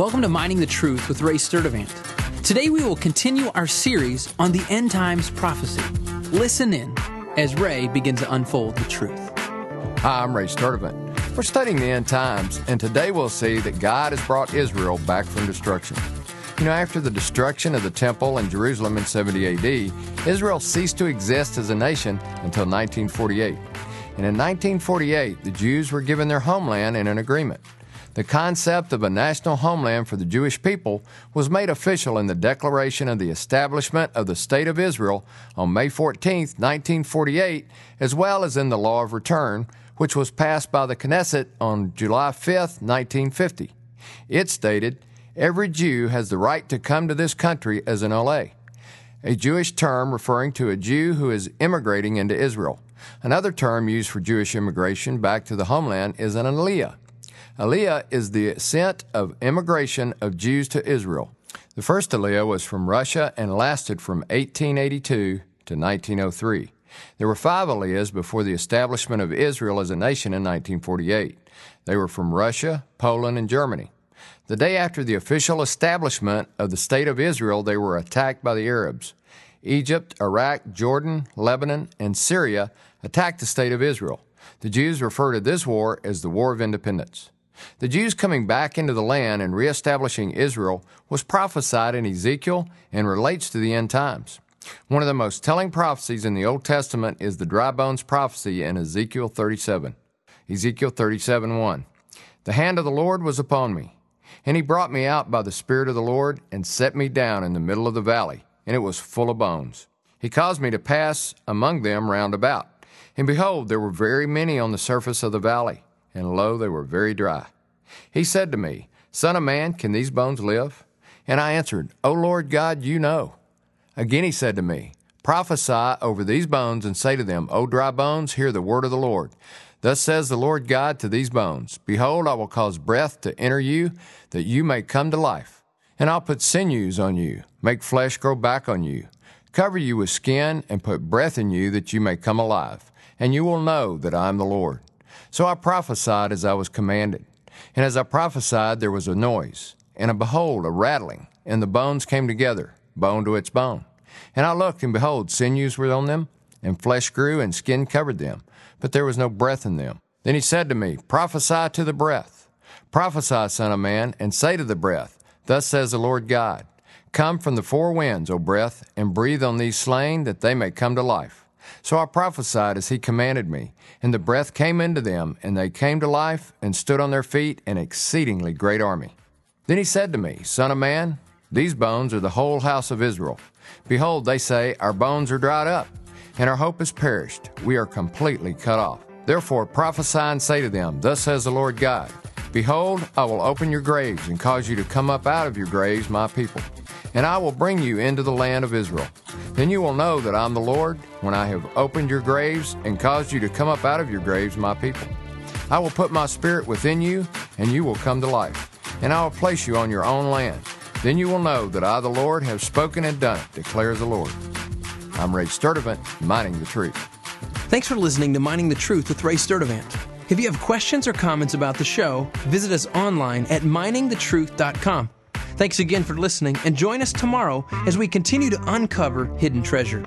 Welcome to Mining the Truth with Ray Sturdivant. Today we will continue our series on the end times prophecy. Listen in as Ray begins to unfold the truth. Hi, I'm Ray Sturdivant. We're studying the end times, and today we'll see that God has brought Israel back from destruction. You know, after the destruction of the temple in Jerusalem in 70 AD, Israel ceased to exist as a nation until 1948. And in 1948, the Jews were given their homeland in an agreement. The concept of a national homeland for the Jewish people was made official in the declaration of the establishment of the State of Israel on May 14, 1948, as well as in the Law of Return, which was passed by the Knesset on July 5, 1950. It stated, Every Jew has the right to come to this country as an Oleh, a Jewish term referring to a Jew who is immigrating into Israel. Another term used for Jewish immigration back to the homeland is an Aliyah. Aliyah is the ascent of immigration of Jews to Israel. The first Aliyah was from Russia and lasted from 1882 to 1903. There were five Aliyahs before the establishment of Israel as a nation in 1948. They were from Russia, Poland, and Germany. The day after the official establishment of the State of Israel, they were attacked by the Arabs. Egypt, Iraq, Jordan, Lebanon, and Syria attacked the State of Israel. The Jews refer to this war as the War of Independence. The Jews coming back into the land and reestablishing Israel was prophesied in Ezekiel and relates to the end times. One of the most telling prophecies in the Old Testament is the dry bones prophecy in Ezekiel 37. Ezekiel 37 1. The hand of the Lord was upon me, and he brought me out by the Spirit of the Lord and set me down in the middle of the valley, and it was full of bones. He caused me to pass among them round about. And behold, there were very many on the surface of the valley, and lo, they were very dry. He said to me, Son of man, can these bones live? And I answered, O Lord God, you know. Again he said to me, Prophesy over these bones and say to them, O dry bones, hear the word of the Lord. Thus says the Lord God to these bones Behold, I will cause breath to enter you, that you may come to life. And I'll put sinews on you, make flesh grow back on you, cover you with skin, and put breath in you, that you may come alive. And you will know that I am the Lord. So I prophesied as I was commanded. And as I prophesied, there was a noise, and a behold, a rattling, and the bones came together, bone to its bone. And I looked, and behold, sinews were on them, and flesh grew, and skin covered them, but there was no breath in them. Then he said to me, Prophesy to the breath. Prophesy, Son of Man, and say to the breath, Thus says the Lord God, Come from the four winds, O breath, and breathe on these slain, that they may come to life. So I prophesied as he commanded me, and the breath came into them, and they came to life, and stood on their feet, an exceedingly great army. Then he said to me, Son of man, these bones are the whole house of Israel. Behold, they say, Our bones are dried up, and our hope is perished. We are completely cut off. Therefore prophesy and say to them, Thus says the Lord God, Behold, I will open your graves and cause you to come up out of your graves, my people, and I will bring you into the land of Israel. Then you will know that I'm the Lord when I have opened your graves and caused you to come up out of your graves, my people. I will put my spirit within you, and you will come to life, and I will place you on your own land. Then you will know that I, the Lord, have spoken and done it, declares the Lord. I'm Ray Sturdivant, mining the truth. Thanks for listening to Mining the Truth with Ray Sturdivant. If you have questions or comments about the show, visit us online at miningthetruth.com. Thanks again for listening, and join us tomorrow as we continue to uncover hidden treasure.